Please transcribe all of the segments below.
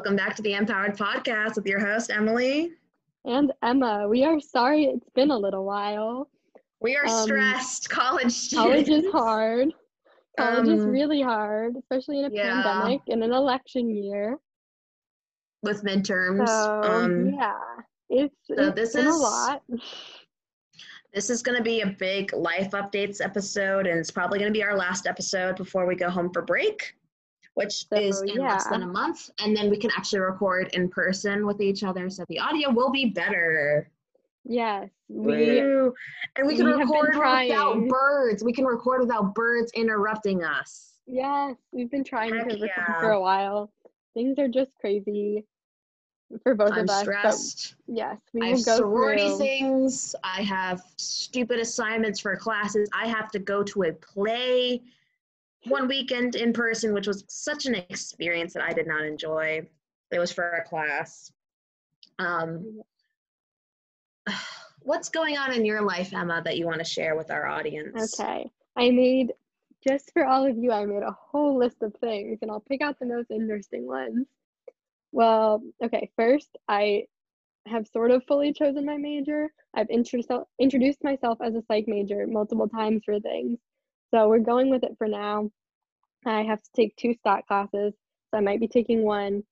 Welcome back to the Empowered Podcast with your host, Emily. And Emma. We are sorry it's been a little while. We are Um, stressed college students. College is hard. College is Um, really hard, especially in a yeah. pandemic and an election year. with midterms. So, um, yeah, it's, so it's this been is- a lot. This is going to be a big life updates episode, and it's probably going to be our last episode before we go home for break, which So, is in less than a month. And then we can actually record in person with each other, so the audio will be better. Yes, we Woo. and we can we record without birds. We can record without birds interrupting us. yes we've been trying Heck to record yeah. for a while. Things are just crazy for both I'm of us. stressed. Yes, we I will have go sorority through. things. I have stupid assignments for classes. I have to go to a play one weekend in person, which was such an experience that I did not enjoy. It was for a class. Um, what's going on in your life, Emma, that you want to share with our audience? Okay. I made just for all of you, I made a whole list of things and I'll pick out the most interesting ones. Well, okay, first I have sort of fully chosen my major. I've intro- introduced myself as a psych major multiple times for things. So we're going with it for now. I have to take two stock classes. So I might be taking one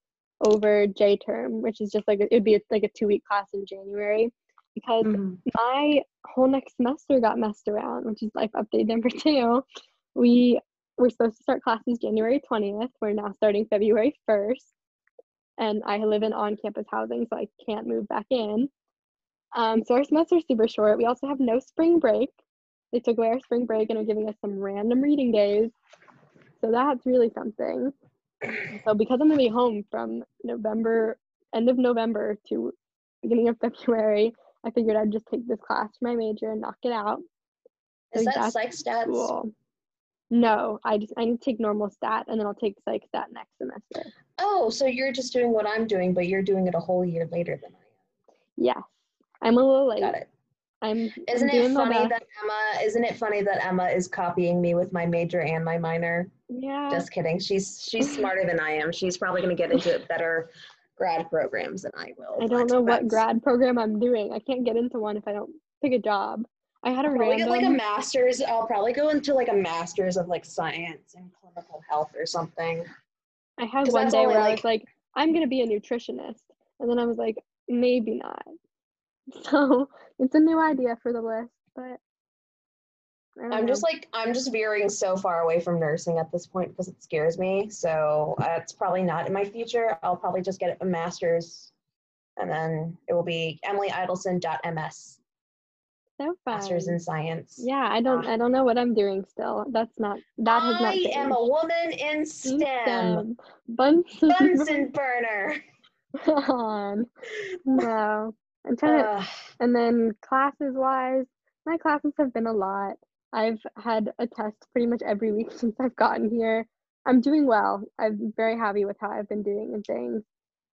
over J term, which is just like it'd be like a two week class in January because Mhm. my whole next semester got messed around, which is life update number two. We were supposed to start classes January 20th. We're now starting February 1st. And I live in on campus housing, so I can't move back in. Um, so our semester's super short. We also have no spring break. They took away our spring break and are giving us some random reading days. So that's really something. So because I'm gonna be home from November, end of November to beginning of February, I figured I'd just take this class for my major and knock it out. Is So that psych stats? Cool. No, I just I need to take normal stat and then I'll take psych stat next semester. Oh, so you're just doing what I'm doing, but you're doing it a whole year later than I am. Yes. I'm a little late. Got it. I'm Isn't I'm it funny that Emma? Isn't it funny that Emma is copying me with my major and my minor? yeah. Just kidding. She's she's smarter than I am. She's probably going to get into better grad programs than I will. I don't know what grad program I'm doing. I can't get into one if I don't pick a job. I had a I'll probably random get like a master's. I'll probably go into like a master's of like science and clinical health or something. I had one day where I was like, I'm gonna be a nutritionist. And then I was like, maybe not. So it's a new idea for the list, but I'm know. just like I'm just veering so far away from nursing at this point because it scares me. So that's probably not in my future. I'll probably just get a master's, and then it will be emily EmilyIdelson.ms, so fun. master's in science. Yeah, I don't Ah. I don't know what I'm doing still. That's not that has not I changed. am a woman in STEM. STEM. Bunsen Bunsen burner. on. No. I'm trying to and then classes wise, my classes have been a lot. I've had a test pretty much every week since I've gotten here. I'm doing well. I'm very happy with how I've been doing and things.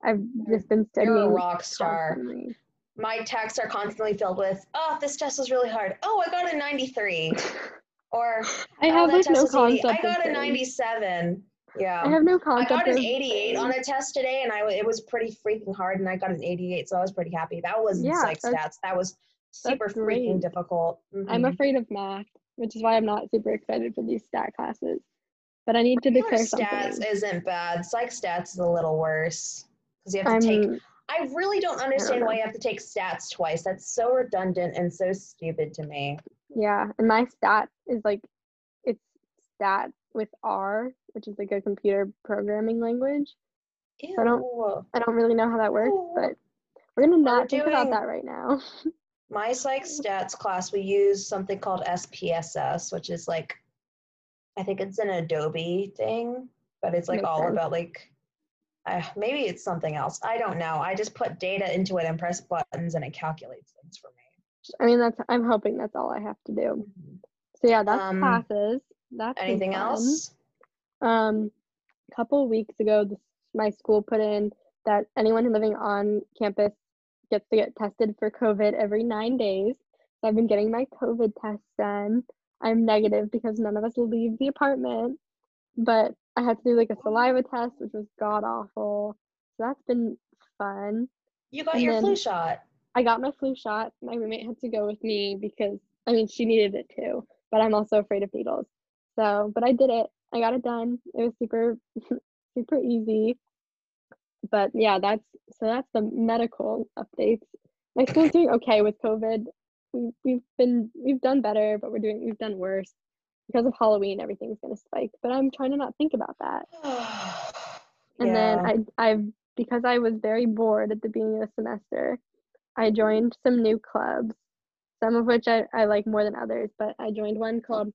I've just been studying. You're a rock star. constantly. My texts are constantly filled with, "Oh, this test was really hard. Oh, I got a 93." Or I "Oh, have like no concept. I got a things. 97. Yeah. I have no I got an of 88 on a test today, and I it was pretty freaking hard, and I got an 88, so I was pretty happy. That was Yeah, psych stats. That was super freaking difficult. I'm Mhm. afraid of math, which is why I'm not super excited for these stat classes. But I need to Regular declare stats something. isn't bad. Psych stats is a little worse because you have to take. I'm I really don't understand know. why you have to take stats twice. That's so redundant and so stupid to me. yeah, and my stat is like it's stat with R, which is like a computer programming language. Ew. I don't- I don't really know how that works, Ooh. but we're gonna not think doing- about that right now. My psych stats class, we use something called SPSS, which is like, I think it's an Adobe thing, but it's like Makes all sense. about like, uh, maybe it's something else. I don't know. I just put data into it and press buttons and it calculates things for me. I mean, that's I'm hoping that's all I have to do. So yeah, that's Um, classes. That's Anything else? Um, a couple weeks ago, this, my school put in that anyone living on campus gets to get tested for COVID every nine days. So I've been getting my COVID test done. I'm negative because none of us leave the apartment, but I had to do like a saliva test, which was god awful. So that's been fun. You got And your flu shot. I got my flu shot. My roommate had to go with me because I mean she needed it too, but I'm also afraid of needles. So, but I did it. I got it done. It was super super easy. But yeah, that's so that's the medical updates. My school's doing okay with COVID. We we've been we've done better, but we're doing we've done worse. Because of Halloween, everything's gonna spike. But I'm trying to not think about that. And then I I've because I was very bored at the beginning of the semester, I joined some new clubs, some of which I, I like more than others, but I joined one called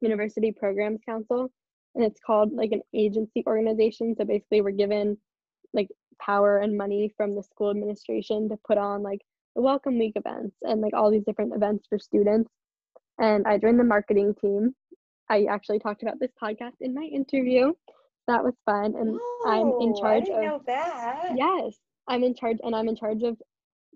University Programs Council and it's called like an agency organization. So basically we're given like power and money from the school administration to put on like the welcome week events and like all these different events for students. And I joined the marketing team. I actually talked about this podcast in my interview. That was fun. And I'm in oh, Whoa, charge I didn't of know that. Yes, I'm in charge, and I'm in charge of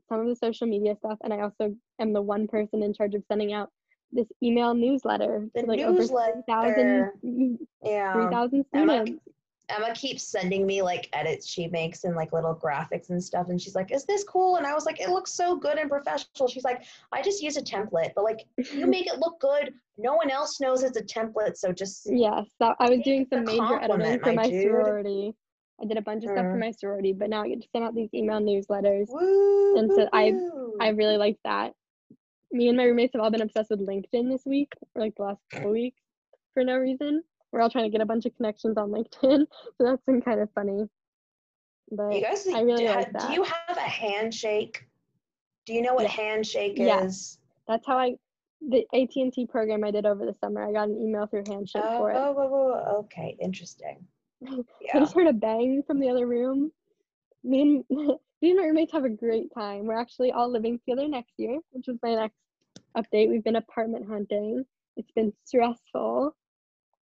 some of the social media stuff, and I also am the one person in charge of sending out this email newsletter The to like newsletter. over 3,000 Yeah. 3,000 Emma- students. Emma keeps sending me like edits she makes and like little graphics and stuff. And she's like, Is this cool? And I was like, It looks so good and professional. She's like, I just use a template, but like you make it look good. No one else knows it's a template. So just yes, that I was doing some major editing for my sorority. I did a bunch of stuff for Mm. my sorority, but now I get to send out these email newsletters. woo. And so I- woo. I really like that. Me and my roommates have all been obsessed with LinkedIn this week, or like the last couple weeks, for no reason. We're all trying to get a bunch of connections on LinkedIn, so that's been kind of funny. But you guys, I really do, like do you have a handshake? Do you know what Yeah. handshake Yeah. is? that's how I the AT and T program I did over the summer. I got an email through Handshake Oh, for it. oh, oh, oh, oh okay, interesting. I Yeah. just heard a bang from the other room. Me and me and my roommates have a great time. We're actually all living together next year, which is my next update. We've been apartment hunting. It's been stressful.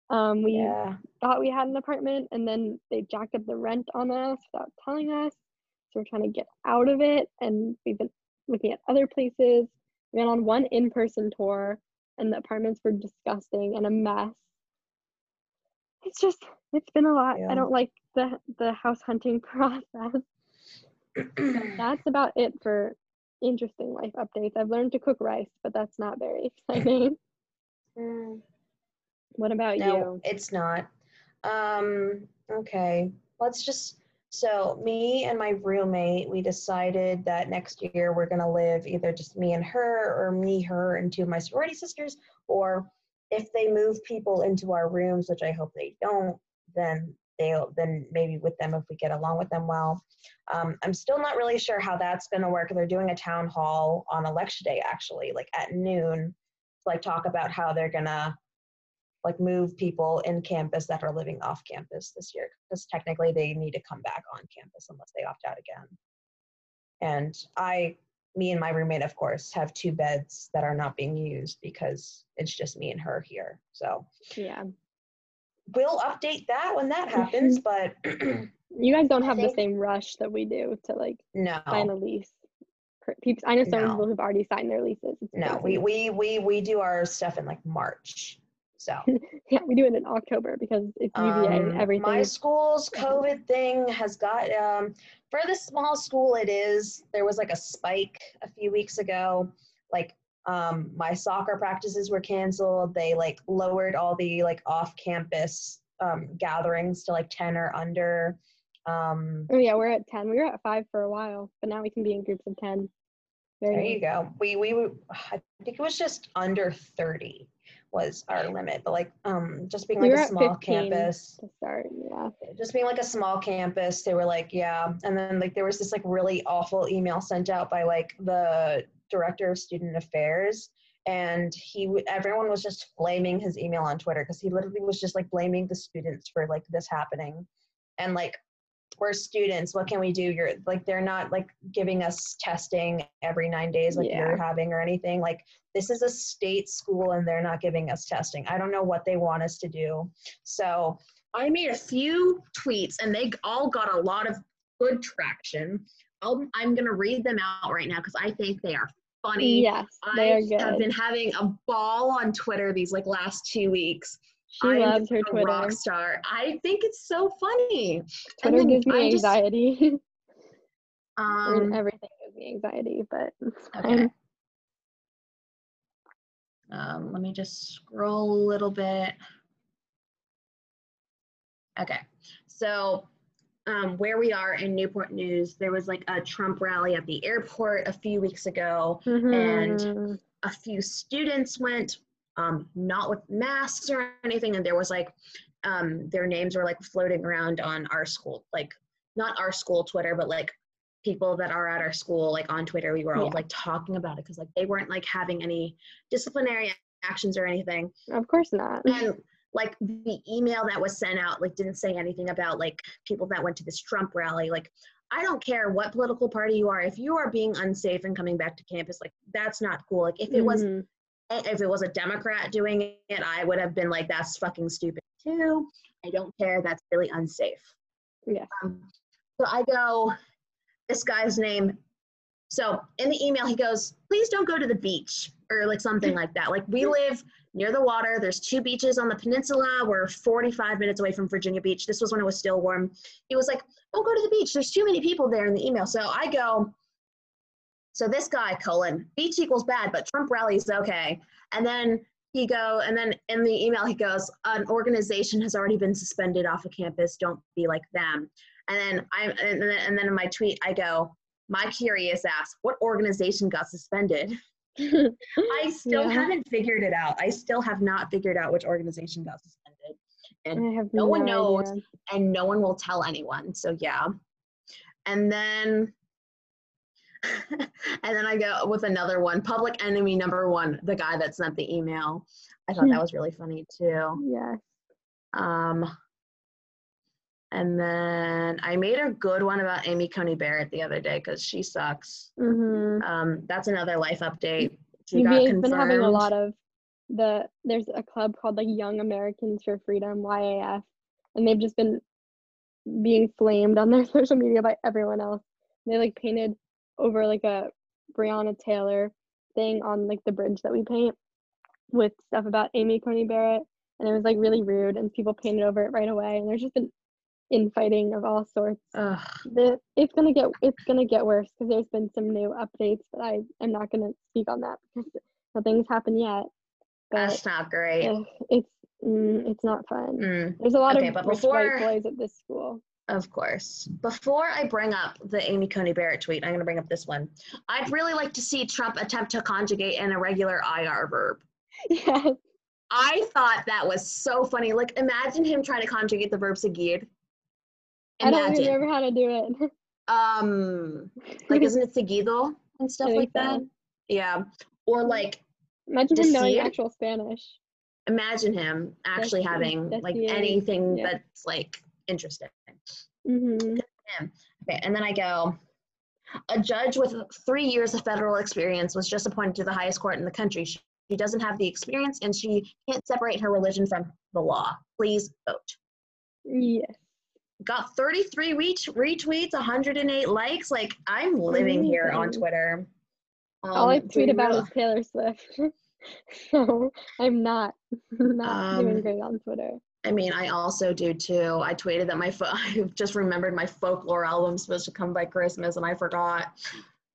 Um, we Yeah. thought we had an apartment and then they jacked up the rent on us without telling us. So we're trying to get out of it and we've been looking at other places. We went on one in-person tour and the apartments were disgusting and a mess. It's just it's been a lot. Yeah. I don't like the the house hunting process. That's about it for interesting life updates. I've learned to cook rice, but that's not very exciting. Mm. What about you? No, you? it's not. Um, okay, let's just. So, me and my roommate, we decided that next year we're going to live either just me and her, or me, her, and two of my sorority sisters, or if they move people into our rooms, which I hope they don't, then they'll then maybe with them if we get along with them well. Um, I'm still not really sure how that's going to work. They're doing a town hall on election day, actually, like at noon, to like talk about how they're gonna like move people in campus that are living off campus this year because technically they need to come back on campus unless they opt out again. And I, me and my roommate, of course, have two beds that are not being used because it's just me and her here. So Yeah. We'll update that when that happens, but You guys don't I have the same rush that we do to like no. sign a lease. Per- Peeps, I know some No. people who've already signed their leases. It's No, we, crazy. we we we do our stuff in like March. So yeah, we do it in October because it's UVA um, everything. my school's COVID thing has got um for the small school it is. There was like a spike a few weeks ago. Like um my soccer practices were canceled. They like lowered all the like off campus um gatherings to like 10 or under. Um Oh yeah, we're at ten. We were at five for a while, but now we can be in groups of ten. Very There you go. We we I think it was just under 30 was our limit, but like um just being We like a small campus, to start. Yeah. just being like a small campus, they were like, yeah. And then like there was this like really awful email sent out by like the director of student affairs and he everyone was just flaming his email on Twitter because he literally was just like blaming the students for like this happening. And like we're students, what can we do? You're like they're not like giving us testing every nine days like you're having or anything. Like this is a state school and they're not giving us testing. I don't know what they want us to do. So I made a few tweets and they all got a lot of good traction. I'll, I'm going to read them out right now because I think they are funny. Yes, they I are good. I've been having a ball on Twitter these like last two weeks. She I'm loves her Twitter. rock star. I think it's so funny. Twitter gives me I anxiety. Mean, Um, everything gives me anxiety, but okay. Um, let me just scroll a little bit. Okay, so um, where we are in Newport News, there was like a Trump rally at the airport a few weeks ago. Mhm. A few students went, um, not with masks or anything, and there was like um, their names were like floating around on our school, like not our school Twitter, but like people that are at our school, like on Twitter. We were all Yeah. like talking about it because like they weren't like having any disciplinary actions or anything Of course not. and like the email that was sent out like didn't say anything about like people that went to this trump rally. Like i don't care what political party you are if you are being unsafe and coming back to campus like that's not cool. Like if it was Mhm. if it was a democrat doing it i would have been like that's fucking stupid too. I don't care. That's really unsafe. Yeah. um, so i go this guy's name so in the email he goes please don't go to the beach or like something like that. Like we live near the water. There's two beaches on the peninsula. We're 45 minutes away from virginia beach. This was when it was still warm. He was like don't go to the beach. There's too many people there in the email. So i go so this guy colon beach equals bad but trump rally is okay. And then he go and then in the email he goes an organization has already been suspended off of campus. Don't be like them. And then i and then in my tweet i go my curious ass what organization got suspended i still Yeah. haven't figured it out i still have not figured out which organization got suspended and no no, one knows. idea. and no one will tell anyone. So yeah. And then and then I go with another one, public enemy number one, the guy that sent the email. I thought that was really funny too. Yes. Um and then I made a good one about Amy Coney Barrett the other day because she sucks. hmm Um, that's another life update. She UVA got has been having a lot of the there's a club called like Young Americans for Freedom YAF and they've just been being flamed on their social media by everyone else. They like painted over like a Breonna Taylor thing on like the bridge that we paint with stuff about Amy Coney Barrett and it was like really rude and people painted over it right away and there's just been infighting of all sorts. The, it's gonna get it's gonna get worse because there's been some new updates, but I am not gonna speak on that because nothing's happened yet. But That's not great. ugh, it's mm, it's not fun. Mm. There's a lot Okay, of rich before- white boys at this school. Of course. Before I bring up the Amy Coney Barrett tweet, I'm going to bring up this one. I'd really like to see Trump attempt to conjugate an irregular IR verb. Yes. I thought that was so funny. Like, imagine him trying to conjugate the verb seguir. I don't Imagine. remember how to do it. Um, like, isn't it seguido and stuff like think that? Yeah. Or like, Imagine him knowing actual Spanish. imagine him actually That's- having that's like the- anything yeah. that's like interesting. Mm-hmm. Okay, and then I go, a judge with three years of federal experience was just appointed to the highest court in the country. She, she doesn't have the experience and she can't separate her religion from the law. Please vote. Yes. Got 33 reach, retweets, 108 likes. Like, I'm living here on. Twitter. All I Um, tweet about real- is Taylor Swift. so I'm not not doing Um, great on Twitter. I mean, I also do too. I tweeted that my fo- I just remembered my folklore album's supposed to come by Christmas, and I forgot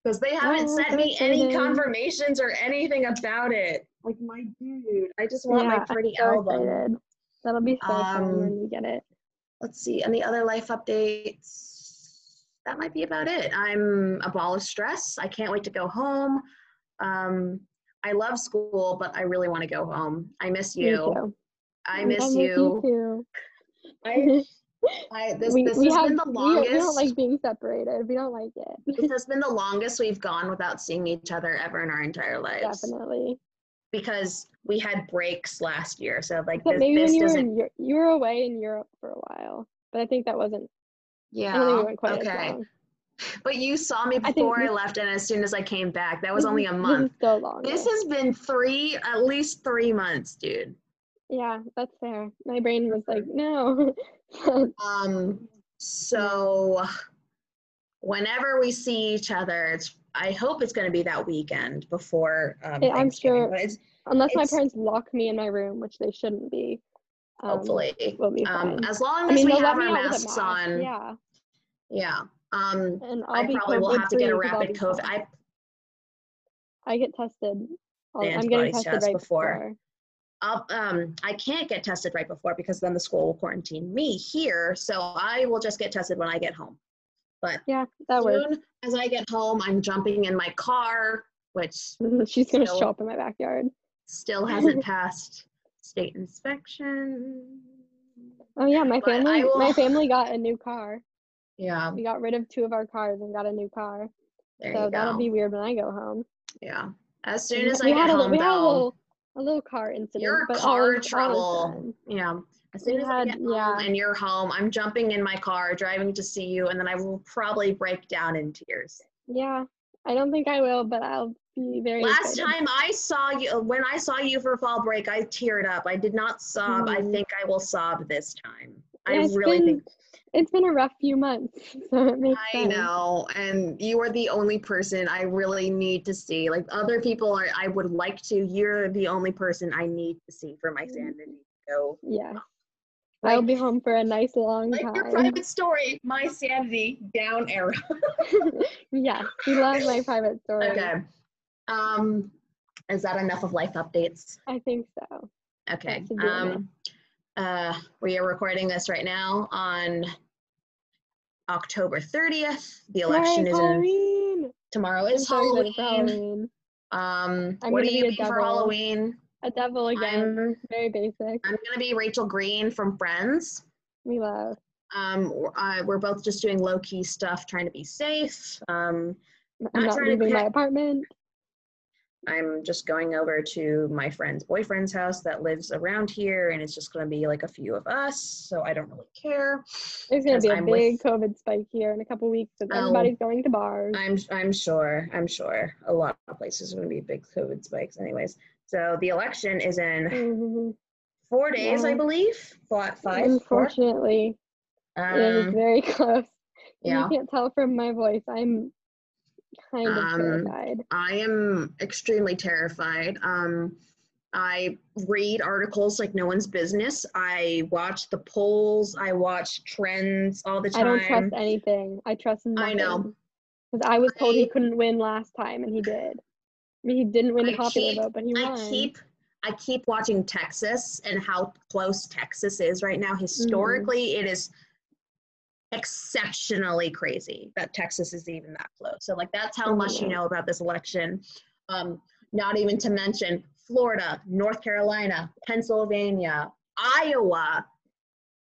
because they haven't Oh, sent me any confirmations or anything about it. Like my dude, I just want my Yeah, I'm pretty so album. excited. That'll be so fun Um, when we get it. Let's see, and the other life updates. That might be about it. I'm abolished stress. I can't wait to go home. Um, I love school, but I really want to go home. I miss you. I I miss miss you. I, I, this we this we has have been the longest. we don't like being separated. We don't like it. this has been the longest we've gone without seeing each other ever in our entire lives Definitely. Because we had breaks last year. So like But this, maybe this when you were doesn't. in, Eu- you were away in Europe for a while, but I think that wasn't. Yeah. I we went quite as okay. But you saw me before I, this- left, and as soon as I came back, that was only a month. so long. This has been three, at least three months, dude. Yeah, that's fair. My brain was like, no. Um. So whenever we see each other, it's. I hope it's going to be that weekend before. Um, Yeah, I'm sure. It's Unless my parents lock me in my room, which they shouldn't be. Um, hopefully. we'll be Um, as long I as mean, we have our out with a masks mask, on. Yeah, Yeah. Um, and I'll I probably will have to get a free 'cause I'll rapid COVID. I I get tested. The I'm getting tested test right before. before. I'll, um, I can't get tested right before because then the school will quarantine me here. So I will just get tested when I get home. But Yeah, that works. soon as I get home, I'm jumping in my car, which She's gonna show up in my backyard. still hasn't passed state inspection. Oh yeah, my But I family my family got a new car. Yeah, We got rid of two of our cars and got a new car. there so that'll be weird when I go home. yeah. As soon We- as I we get had a, home, we had a little a little car incident. your but car trouble. Yeah. As soon as I had- get home yeah. and you're home, I'm jumping in my car, driving to see you, and then I will probably break down in tears. Yeah, I don't think I will, but I'll be very Last excited. time I saw you, when I saw you for fall break, I teared up. I did not sob. I Mhm. think I will sob this time. I Yeah, it's really been, think it's been a rough few months, so it makes I sense. know. And you are the only person I really need to see. Like other people are I would like to. You're the only person I need to see for my Mhm. sanity to go. Yeah, I'll be home for a nice long Like your private story, my sanity down arrow. yes, we love my private story. okay. Um is that enough of life updates? I think so. Okay. That should do it. Um, uh, we are recording this right now on October 30th. The election Tomorrow's is in tomorrow is Halloween. Halloween. Um, I'm what are you be for. Halloween? A devil again. I'm Very basic. I'm gonna be Rachel Green from Friends. We love. Um, uh, we're both just doing low key stuff, trying to be safe. Um, I'm Not not trying to leaving my apartment. I'm just going over to my friend's boyfriend's house that lives around here, and it's just gonna be like a few of us. So I don't really care. There's going to be a I'm big with- COVID spike here in a couple weeks because Oh. everybody's going to bars. I'm I'm sure. I'm sure a lot of places are going to be big COVID spikes, anyways. So the election is in Mhm. four days, I believe. Five? Four? Unfortunately, it is Um, very close. Yeah. You can't tell from my voice. I'm kind of Um, terrified. I am extremely terrified. Um, I read articles like no one's business. I watch the polls. I watch trends all the time. I don't trust anything. I trust nothing. I know. Because I was told he couldn't win last time, and he did. He didn't win the I popular keep- vote, but he I keep I keep watching Texas and how close Texas is right Mm-hmm. now. Historically, it is exceptionally crazy that Texas is even that close. So like that's how much you know about this election. Um, not even to mention Florida, North Carolina, Pennsylvania, Iowa,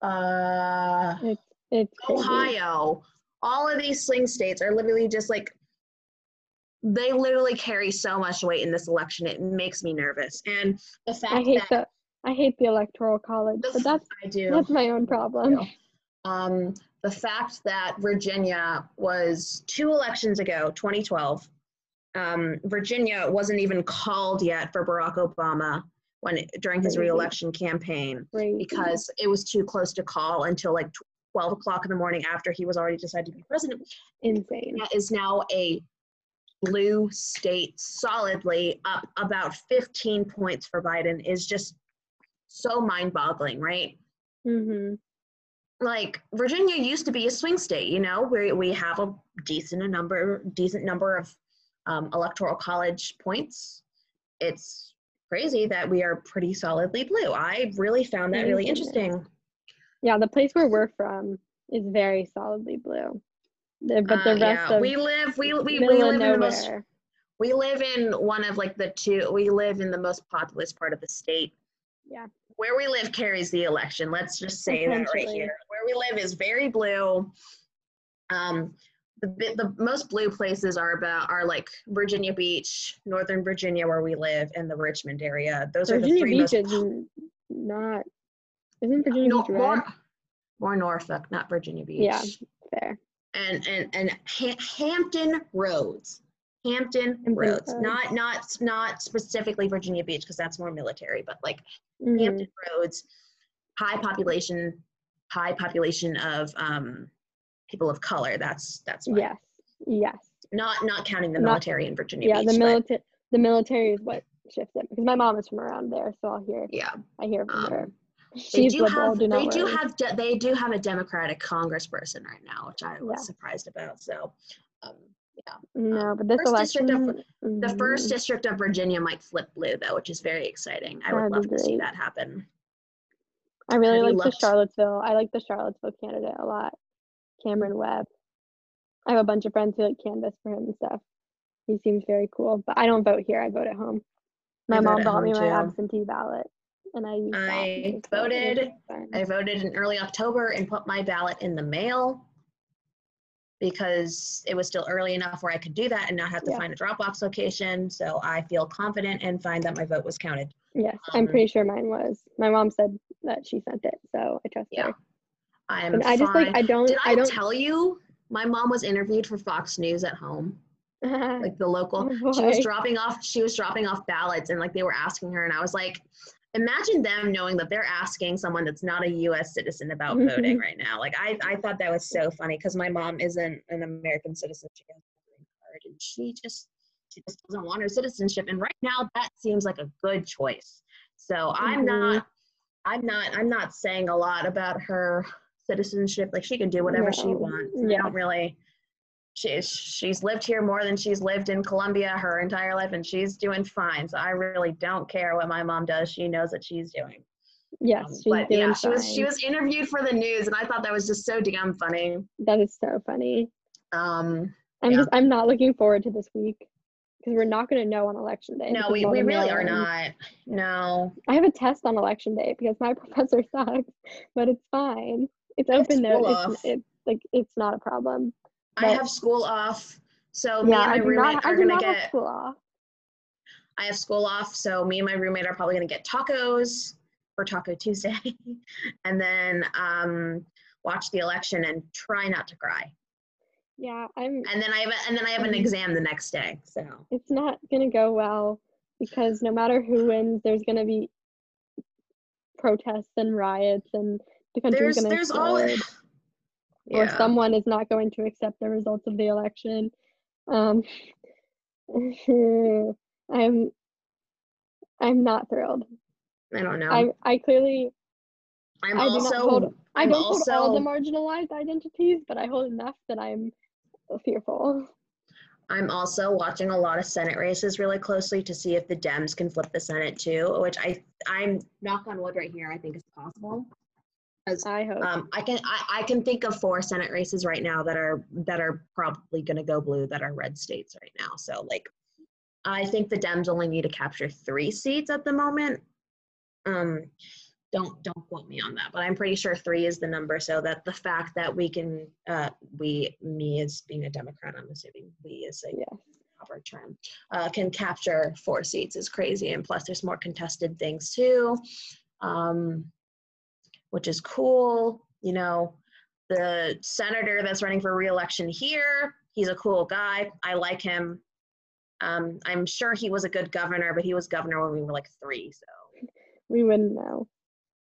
uh, It's it's crazy. Ohio. All of these swing states are literally just like they literally carry so much weight in this election. It makes me nervous. And the fact I hate that the I hate the electoral college, the but that's I do. that's my own problem. Um, the fact that Virginia was two elections ago, 2012, um, Virginia wasn't even called yet for Barack Obama when during his reelection campaign Crazy. because it was too close to call until like 12 o'clock in the morning after he was already decided to be president. insane. Virginia is now a blue state solidly up about 15 points for Biden is just so mind-boggling, right? hmm like Virginia used to be a swing state, you know, where we have a decent a number decent number of um, electoral college points. It's crazy that we are pretty solidly blue. I really found that really interesting. Yeah, the place where we're from is very solidly blue. The, but the Uh, rest yeah, of we live we we, we live in the most we live in one of like the two we live in the most populous part of the state. Yeah. Where we live carries the election. Let's just say that right here. Where we live is very blue. Um, the the most blue places are about are like Virginia Beach, Northern Virginia, where we live, and the Richmond area. Those are the Virginia three Beach most is not. Isn't Virginia no, Beach red? more, more Norfolk, not Virginia Beach. Yeah. Fair. And and and ha- Hampton Roads, Hampton, Roads, not not not specifically Virginia Beach because that's more military, but like Mhm. Hampton Roads, high population, high population of um, people of color. That's that's why. Yes. Yes. Not not counting the Not- military in Virginia Yeah. Beach. The military. The military is what shifts it because my mom is from around there, so I'll hear. yeah. I hear from her. Um, They do have do they do have de- they do have a Democratic Congressperson right now, which I was Yeah. surprised about. So, um, yeah, no, but this first district of- election. the first mm, district of Virginia might flip blue though, which is very exciting. I would That'd be love to see that happen. I really like the Charlottesville. I like the Charlottesville candidate a lot. Cameron Webb. I have a bunch of friends who like canvas for him and stuff. He seems very cool, but I don't vote here. I vote at home. My mom bought me home, my absentee ballot, and I. I voted. voted. It's fine. I voted in early October and put my ballot in the mail because it was still early enough where I could do that and not have to Yeah. find a drop off location. So I feel confident and find that my vote was counted. Yes, I'm um, pretty sure mine was. My mom said that she sent it, so I trust Yeah, her. I'm And I just like. I don't Did I, I don't tell you my mom was interviewed for Fox News at home? Like the local Oh, she was dropping off she was dropping off ballots and like they were asking her and I was like imagine them knowing that they're asking someone that's not a US citizen about voting right now. Like I I thought that was so funny because my mom isn't an American citizen. She has a green card and she just she just doesn't want her citizenship and right now that seems like a good choice. So I'm Mhm. not I'm not I'm not saying a lot about her citizenship. Like she can do whatever she No. wants. I Yeah. don't really she's she's lived here more than she's lived in Colombia her entire life and she's doing fine. So I really don't care what my mom does. She knows what she's doing. Yes, Um, she's but doing yeah, she was she was interviewed for the news and I thought that was just so damn funny. That is so funny. Um I'm Yeah. just I'm not looking forward to this week because we're not going to know on election day. no, we, we really are not. No. I have a test on election day because my professor sucks, but it's fine. It's I open note. It's, it's like it's not a problem. I have school off. So me yeah, and my roommate not. I are gonna get school off. I have school off, so me and my roommate are probably gonna get tacos for Taco Tuesday, and then um, watch the election and try not to cry. Yeah, I'm. And then I have a, and then I have an exam the next day. So It's not gonna go well because no matter who wins, there's gonna be protests and riots, and the country's there's gonna there's all explode. or someone is not going to accept the results of the election. Um, I'm I'm not thrilled. I don't know. I I'm, I clearly I do not also hold- I I'm don't hold all the marginalized identities, but I hold enough that I'm fearful. I'm also watching a lot of Senate races really closely to see if the Dems can flip the Senate too, which I I'm knock on wood right here. I think is possible. Because I hope. Um, I can I, I can think of four Senate races right now that are that are probably going to go blue that are red states right now. So like, I think the Dems only need to capture three seats at the moment. Um, don't don't quote me on that, but I'm pretty sure three is the number. So that the fact that we can uh, we me as being a Democrat, I'm assuming we as a Yeah. proper term uh, can capture four seats is crazy, and plus there's more contested things too. Um, which is cool. You know, the senator that's running for reelection here, he's a cool guy. I like him. Um, I'm sure he was a good governor, but he was governor when we were like three. So, we wouldn't know.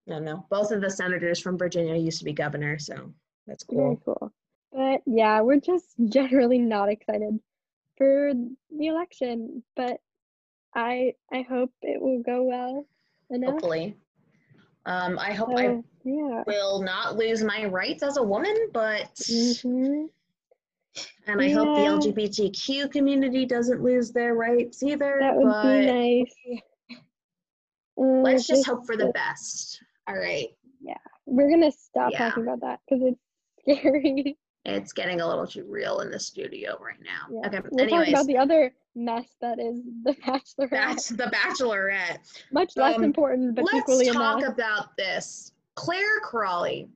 no, no. Both of the senators from Virginia used to be governor, so that's cool. Very cool. But yeah, we're just generally not excited for the election. But I I hope it will go well enough. Hopefully. Um, I hope I yeah. will not lose my rights as a woman, but hmm and I hope the LGBTQ community doesn't lose their rights either. That would but be nice. Uh, let's just hope for the best. All right. Yeah. We're gonna stop Yeah. talking about that because it's scary. It's getting a little too real in the studio right now. Yeah. Okay. We'll talk about the other mess that is the Bachelorette. that's the Bachelorette. Much less um, important, but equally important. Let's talk enough. about this. Clare Crawley.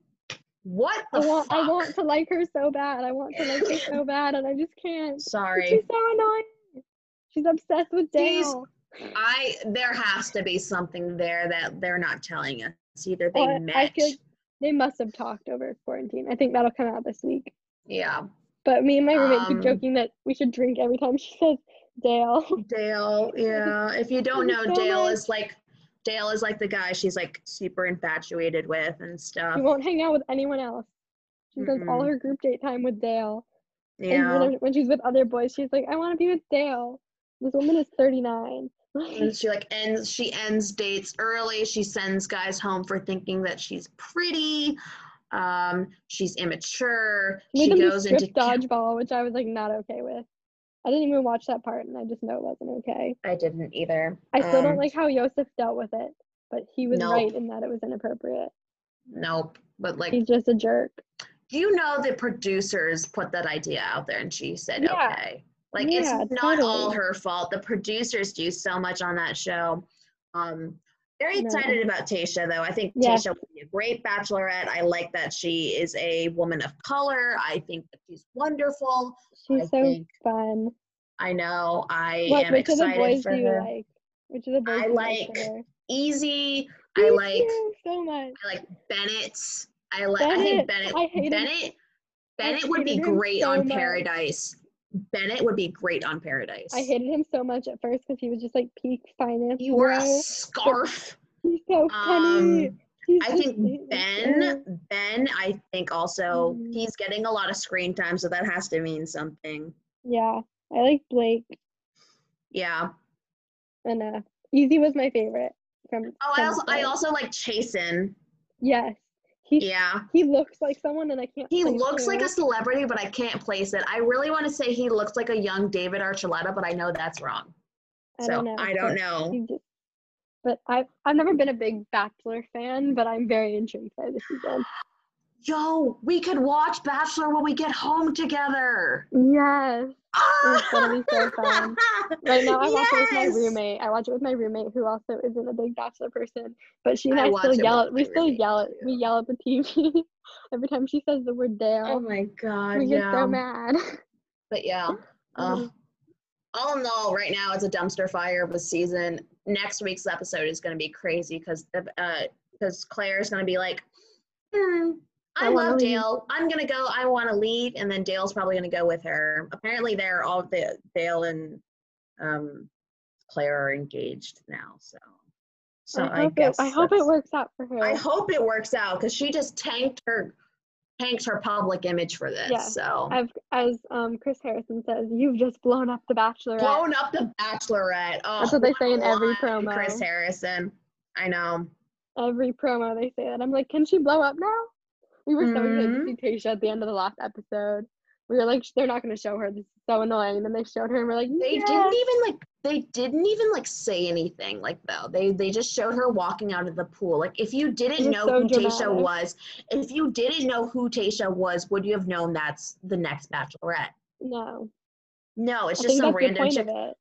What the I want, fuck? I want to like her so bad. I want to like her so bad, and I just can't. Sorry. She's so annoying. She's obsessed with She's- I there has to be something there that they're not telling us. Either they Well, met. I feel like they must have talked over quarantine. I think that'll come out this week. yeah. But me and my roommate Um, keep joking that we should drink every time she says Dale. Dale, yeah. If you don't know, so Dale nice. is like Dale is like the guy she's like super infatuated with and stuff. She won't hang out with anyone else. She spends all her group date time with Dale. And Yeah. when, when she's with other boys, she's like, I want to be with Dale. This woman is 39. and she like ends she ends dates early she sends guys home for thinking that she's pretty um she's immature Made she goes into dodgeball, which I was like not okay with. I didn't even watch that part, and I just know it wasn't okay. i didn't either I still Um, don't like how Yosef dealt with it, but he was Nope. right in that it was inappropriate. nope but like He's just a jerk. do you know the producers put that idea out there and she said Yeah. okay like Yeah, it's not all her fault the producers do so much on that show um very excited about Tasha though. I think Yeah. Tasha would be a great bachelorette. I like that she is a woman of color. I think that she's wonderful. She's I so think fun. I know. I What, am which of the boys for do you her. like? Which of the boys I do you like her? Eazy. I like too, so much. I like Bennett. I like I think Bennett, Bennett I hate him. Bennett Bennett would be great so on much. Paradise. Bennett would be great on Paradise. I hated him so much at first because he was just like peak finance. you wore a scarf. He's so funny. Um, He's I think Ben, Ben, I think also Mhm. he's getting a lot of screen time, so that has to mean something. Yeah, I like Blake Yeah. and uh, Eazy was my favorite from. Oh, I also I also like Chasen. Yes, he Yeah. he looks like someone, and I can't. He looks like a celebrity, but I can't place it. I really want to say he looks like a young David Archuleta, but I know that's wrong. I so don't know. I don't know. just- but I've I've never been a big Bachelor fan, but I'm very intrigued by this season. Yo, we could watch Bachelor when we get home together. Yes. It's gonna be so fun. Right now, I watch it with my roommate. I watch it with my roommate, who also isn't a big Bachelor person. But she and I I, still yell. At, we still yell at we yell at the TV every time she says the word Dale. Oh my god, we get yeah. so mad. But yeah. Uh, all in all, right now it's a dumpster fire of a season. Next week's episode is going to be crazy because uh because Clare is going to be like, hmm, I, I love leave." Dale. I'm going to go. I want to leave, and then Dale's probably going to go with her. Apparently, they're all the Dale and um Clare are engaged now. So, so I, I hope guess it, I hope it works out for her. I hope it works out because she just tanked her tanked her public image for this. Yeah. So I've, as um, Chris Harrison says, you've just blown up the Bachelorette. blown up the Bachelorette. Oh, That's what they say in every promo. Chris Harrison. I know. Every promo they say that. I'm like, can she blow up now? We were so excited Mhm. to see Tasha at the end of the last episode. We were like, they're not going to show her. This is so annoying. And then they showed her, and we're like, They yes! didn't even like. They didn't even like say anything like though. They they just showed her walking out of the pool. Like if you didn't know so who Tasha was, if you didn't know who Tasha was, would you have known that's the next Bachelorette? No, No, it's I just think some that's the random point of it.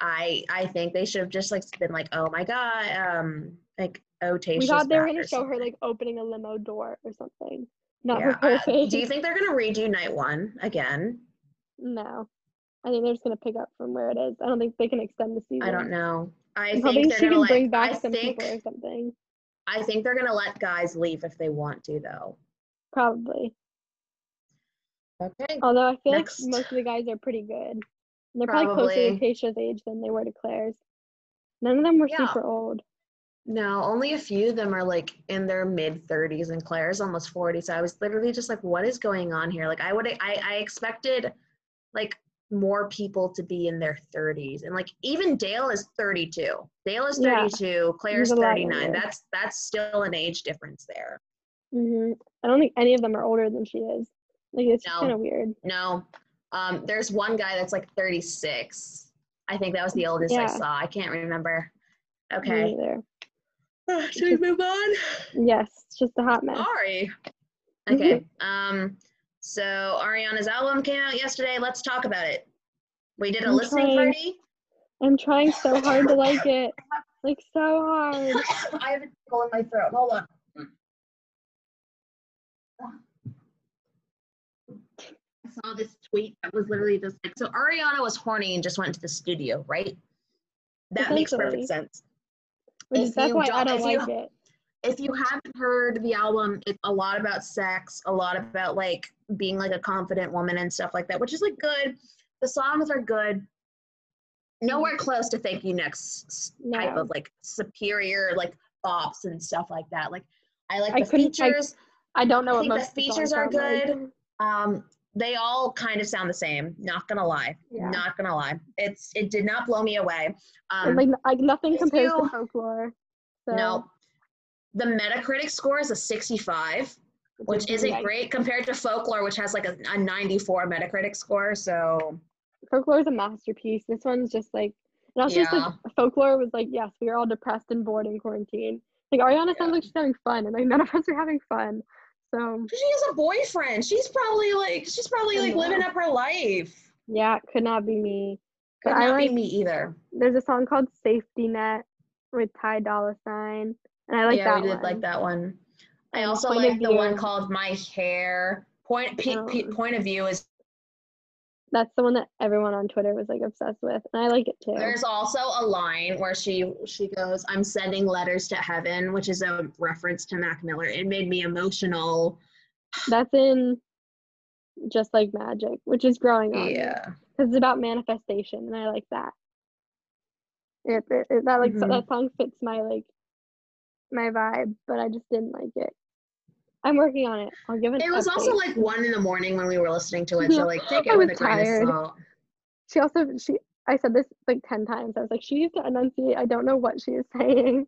I I think they should have just like been like, oh my god, um, like oh we thought they were gonna show her like opening a limo door or something. Not Yeah, her face. do you think they're gonna redo night one again? no, I think they're just going to pick up from where it is. I don't think they can extend the season. I don't know. I I'm think she gonna can let. bring back I some think people or something. I think they're gonna let guys leave if they want to, though. Probably. Okay. Although I feel Next. like most of the guys are pretty good. And they're probably, closer to Probably. Tasha's age than they were to Clare's. None of them were Yeah. super old. No, only a few of them are like in their mid 30s, and Clare's almost 40. So I was literally just like, what is going on here? Like, I would, I, I expected like more people to be in their 30s, and like even Dale is 32. Dale is Yeah. 32. Clare's a 39. That's that's still an age difference there. hmm I don't think any of them are older than she is. Like it's No. kind of weird. No, um, there's one guy that's like 36. I think that was the oldest I saw. I can't remember. Me Okay. Neither. Should we move on? Yes, it's just a hot mess. Sorry. Okay. um. So Ariana's album came out yesterday. Let's talk about it. We did a I'm listening trying. party. I'm trying so hard to like it. Like so hard. I have a tickle in my throat. Hold on. I saw this tweet that was literally just like, so Ariana was horny and just went to the studio, right? That makes perfect sense. Which If that's you why I don't if you- it. if you haven't heard the album, it's a lot about sex, a lot about like being like a confident woman and stuff like that, which is like good. The songs are good. Nowhere close to Thank You Next type No. of like superior like bops and stuff like that. Like I like I the couldn't- I- features. I don't know I think the features are sound like. good. Um, they all kind of sound the same. Not gonna lie. Yeah. Not gonna lie. It's it did not blow me away. Um, like like nothing compares to folklore. So, no. The Metacritic score is a 65, which isn't yikes. great compared to folklore, which has like a, a 94 Metacritic score. So folklore is a masterpiece. This one's just like, and also just like folklore was like, yes, we were all depressed and bored in quarantine. Like Ariana Yeah. sounds like she's having fun, and like none of us are having fun. So she has a boyfriend. She's probably like she's probably like living up her life. yeah, could not be me. Could But not be me either. There's a song called Safety Net with Ty Dolla Sign, and I like yeah, that Yeah, we did one. like that one. I also like the one called My Hair. Point Um, Point of View is That's the one that everyone on Twitter was like obsessed with, and I like it too. There's also a line where she she goes, "I'm sending letters to heaven," which is a reference to Mac Miller. It made me emotional. That's in Just Like Magic, which is growing on me. Yeah, because it's about manifestation and i like that it, it, it- that like so- Mhm. that song fits my like my vibe but i just didn't like it i'm working on it i'll give it it was also like one in the morning when we were listening to it. So like, take it with a grain tired. of salt. she also she i said this like 10 times i was like she needs to enunciate i don't know what she is saying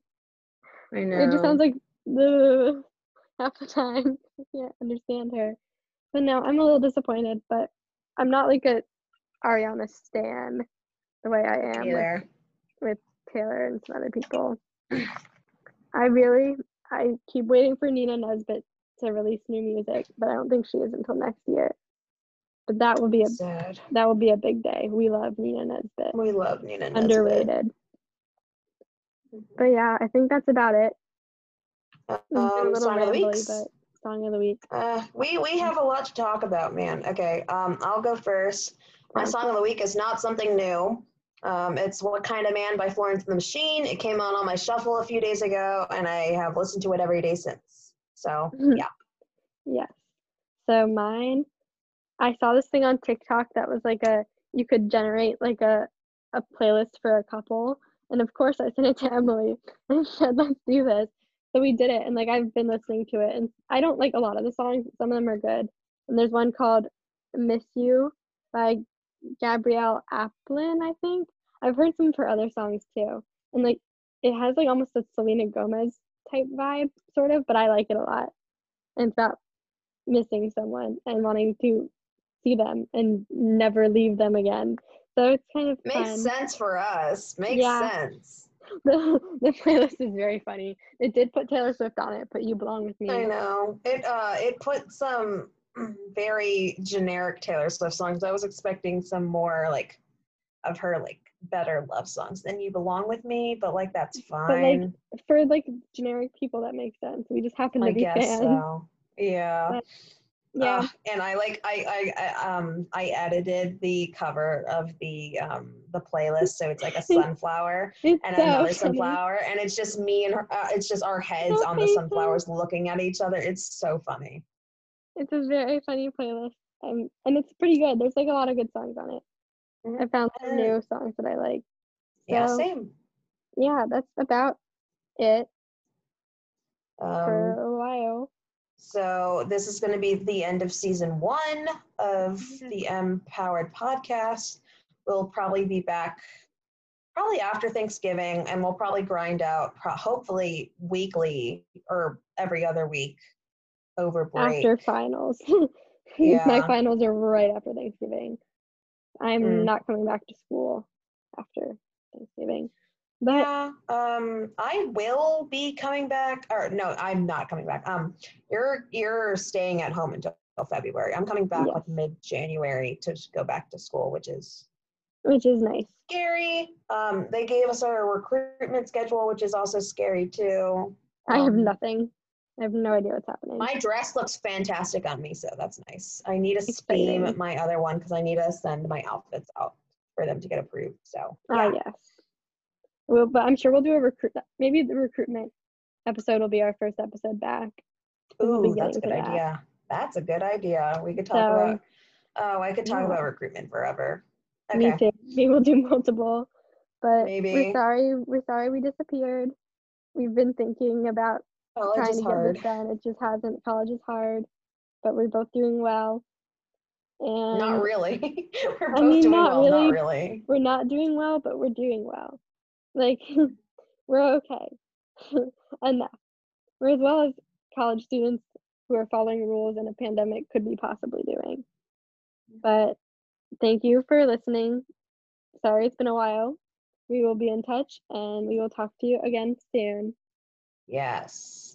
I know. it just sounds like the half the time i can't understand her but no i'm a little disappointed but i'm not like a ariana stan the way i am with either. Taylor and some other people. I really, I keep waiting for Nina Nesbitt to release new music, but I don't think she is until next year. But that will be a Sad. that will be a big day. We love Nina Nesbitt. We love Nina. Nesbitt. Underrated. But yeah, I think that's about it. Um, song of the rambly, but song of the week. Uh, we we have a lot to talk about, man. Okay, um, I'll go first. My song of the week is not something new. Um, it's "What Kind of Man" by Florence and the Machine. It came out on my shuffle a few days ago, and I have listened to it every day since. So mm-hmm. yeah, Yes. So mine, I saw this thing on TikTok that was like a you could generate like a a playlist for a couple, and of course I sent it to Emily and said let's do this. So we did it, and like I've been listening to it, and I don't like a lot of the songs. but Some of them are good, and there's one called "Miss You" by Gabrielle Aplin, I think. I've heard some of her other songs too, and like it has like almost a Selena Gomez type vibe, sort of, but I like it a lot. And it's about missing someone and wanting to see them and never leave them again. So it's kind of makes fun. sense for us. Makes Yeah. sense. The, the playlist is very funny. It did put Taylor Swift on it, but You Belong With Me. I know it. Uh, it put some very generic Taylor Swift songs. I was expecting some more like of her like better love songs than "You Belong with Me," but like that's fine. But like. For like generic people, that makes sense. We just happen to I be guess fans. so. Yeah. But, Yeah. Uh, and I like I, I I um I edited the cover of the um the playlist so it's like a sunflower and so another funny. sunflower and it's just me and her uh, it's just our heads on the sunflowers looking at each other. It's so funny. It's a very funny playlist. Um, and it's pretty good. There's like a lot of good songs on it. I found some Uh, new songs that I like. Yeah, same. Yeah, that's about it for Um, a while. so this is going to be the end of season one of Yeah. the Empowered podcast. We'll probably be back probably after Thanksgiving, and we'll probably grind out pro- hopefully weekly or every other week over break. After finals. Yeah. My finals are right after Thanksgiving. I'm Mm. not coming back to school after Thanksgiving. But yeah, um, I will be coming back. Or no, I'm not coming back. Um, you're you're staying at home until February. I'm coming back like mid January to go back to school, which is which is nice. scary. Um, they gave us our recruitment schedule, which is also scary too. I have Um, nothing. I have no idea what's happening. My dress looks fantastic on me, so that's nice. I need to steam my other one because I need to send my outfits out for them to get approved. So Ah, yeah. yes. Well, but I'm sure we'll do a recruit. Maybe the recruitment episode will be our first episode back. 'cause we'll Ooh, that's a good that. idea. That's a good idea. We could talk So, about. Oh, I could talk yeah. about recruitment forever. Me Okay. too. Maybe we'll do multiple. But Maybe. we're sorry. We're sorry we disappeared. We've been thinking about College trying is to get hard. this done. It just hasn't. College is hard, but we're both doing well. And Not really. We're I both mean, doing not well. really. Not really. we're not doing well, but we're doing well. Like we're okay. Enough. We're as well as college students who are following rules in a pandemic could be possibly doing. But thank you for listening. Sorry it's been a while. We will be in touch and we will talk to you again soon. Yes.